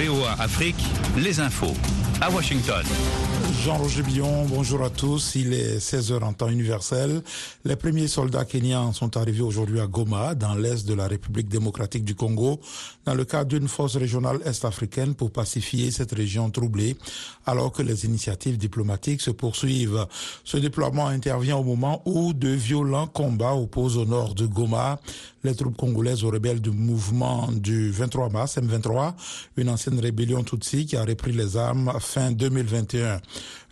VOA Afrique, les infos à Washington. Jean-Roger Billon, bonjour à tous. Il est 16h en temps universel. Les premiers soldats kenyans sont arrivés aujourd'hui à Goma, dans l'est de la République démocratique du Congo, dans le cadre d'une force régionale est-africaine pour pacifier cette région troublée, alors que les initiatives diplomatiques se poursuivent. Ce déploiement intervient au moment où de violents combats opposent au nord de Goma les troupes congolaises aux rebelles du mouvement du 23 mars, M23, une ancienne rébellion Tutsi qui a repris les armes fin 2021.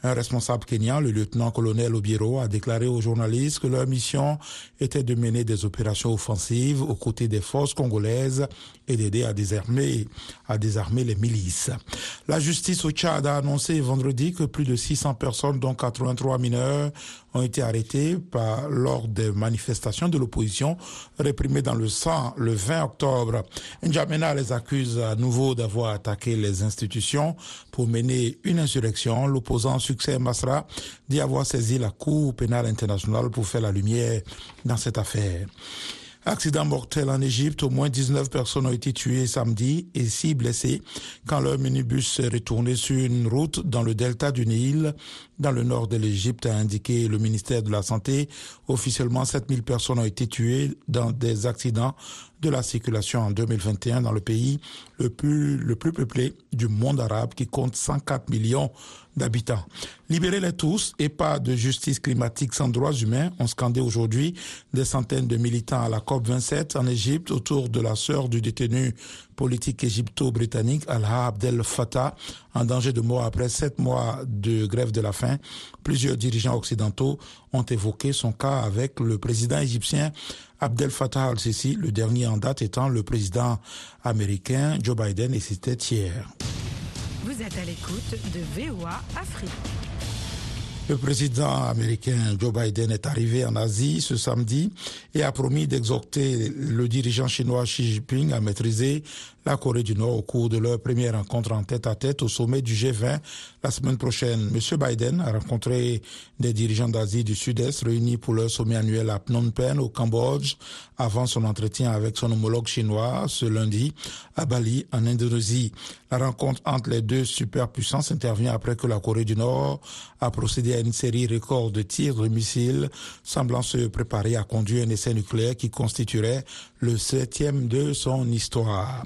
Un responsable kenyan, le lieutenant-colonel Obiero, a déclaré aux journalistes que leur mission était de mener des opérations offensives aux côtés des forces congolaises et d'aider à désarmer, à désarmer les milices. La justice au Tchad a annoncé vendredi que plus de 600 personnes, dont 83 mineurs, ont été arrêtés par, lors des manifestations de l'opposition réprimées dans le sang le 20 octobre. N'Djamena les accuse à nouveau d'avoir attaqué les institutions pour mener une insurrection. L'opposant succès Masra d'y avoir saisi la Cour pénale internationale pour faire la lumière dans cette affaire. Accident mortel en Égypte, au moins 19 personnes ont été tuées samedi et 6 blessées quand leur minibus s'est retourné sur une route dans le delta du Nil, dans le nord de l'Égypte, a indiqué le ministère de la Santé. Officiellement, 7000 personnes ont été tuées dans des accidents de la circulation en 2021 dans le pays le plus, le plus peuplé du monde arabe qui compte 104 millions d'habitants. Libérez-les tous et pas de justice climatique sans droits humains ont scandé aujourd'hui des centaines de militants à la COP27 en Égypte autour de la sœur du détenu politique égypto-britannique Alha Abdel Fattah en danger de mort après sept mois de grève de la faim. Plusieurs dirigeants occidentaux ont évoqué son cas avec le président égyptien Abdel Fattah al-Sisi, le dernier en date étant le président américain Joe Biden et c'était hier. Vous êtes à l'écoute de VOA Afrique. Le président américain Joe Biden est arrivé en Asie ce samedi et a promis d'exhorter le dirigeant chinois Xi Jinping à maîtriser la Corée du Nord au cours de leur première rencontre en tête à tête au sommet du G20 la semaine prochaine. Monsieur Biden a rencontré des dirigeants d'Asie du Sud-Est réunis pour leur sommet annuel à Phnom Penh au Cambodge avant son entretien avec son homologue chinois ce lundi à Bali en Indonésie. La rencontre entre les deux superpuissances intervient après que la Corée du Nord a procédé une série record de tirs de missiles semblant se préparer à conduire un essai nucléaire qui constituerait le septième de son histoire.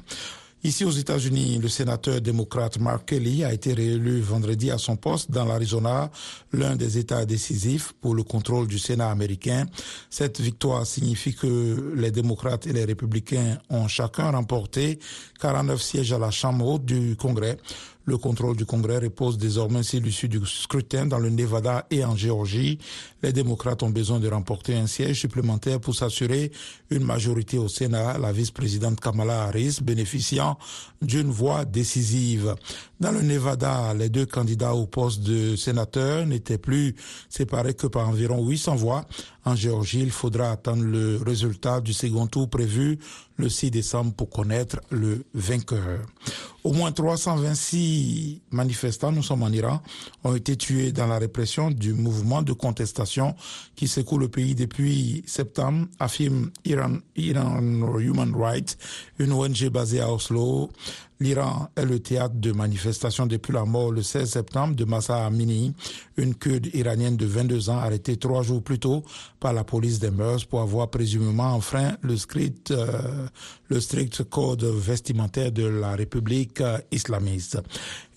Ici aux États-Unis, le sénateur démocrate Mark Kelly a été réélu vendredi à son poste dans l'Arizona, l'un des États décisifs pour le contrôle du Sénat américain. Cette victoire signifie que les démocrates et les républicains ont chacun remporté 49 sièges à la Chambre haute du Congrès. Le contrôle du Congrès repose désormais sur l'issue du scrutin dans le Nevada et en Géorgie. Les démocrates ont besoin de remporter un siège supplémentaire pour s'assurer une majorité au Sénat, la vice-présidente Kamala Harris bénéficiant d'une voix décisive. Dans le Nevada, les deux candidats au poste de sénateur n'étaient plus séparés que par environ 800 voix. En Géorgie, il faudra attendre le résultat du second tour prévu le 6 décembre pour connaître le vainqueur. Au moins 326 manifestants, nous sommes en Iran, ont été tués dans la répression du mouvement de contestation qui secoue le pays depuis septembre, affirme Iran, Iran Human Rights, une ONG basée à Oslo. L'Iran est le théâtre de manifestations depuis la mort le 16 septembre de Massa Amini, une kurde iranienne de 22 ans arrêtée trois jours plus tôt par la police des mœurs pour avoir présumément enfreint le strict, euh, le strict code vestimentaire de la République islamiste.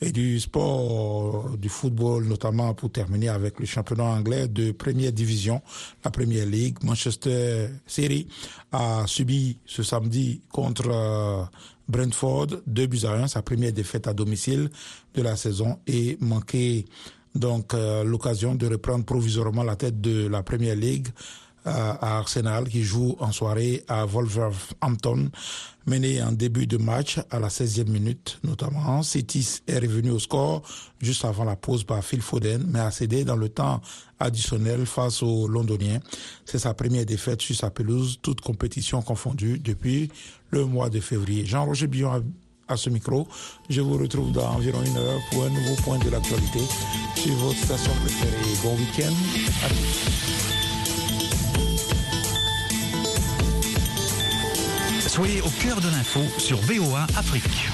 Et du sport, du football notamment pour terminer avec le championnat anglais de première division, la Premier League, Manchester City a subi ce samedi contre euh, Brentford, 2 buts à 1, sa première défaite à domicile de la saison et manqué donc euh, l'occasion de reprendre provisoirement la tête de la Premier League euh, à Arsenal qui joue en soirée à Wolverhampton mené en début de match à la 16e minute notamment. City est revenu au score juste avant la pause par Phil Foden mais a cédé dans le temps additionnel face aux Londoniens. C'est sa première défaite sur sa pelouse, toute compétition confondue depuis le mois de février. Jean-Roger Billon à ce micro. Je vous retrouve dans environ une heure pour un nouveau point de l'actualité sur votre station préférée. Bon week-end à. Soyez au cœur de l'info sur VOA Afrique.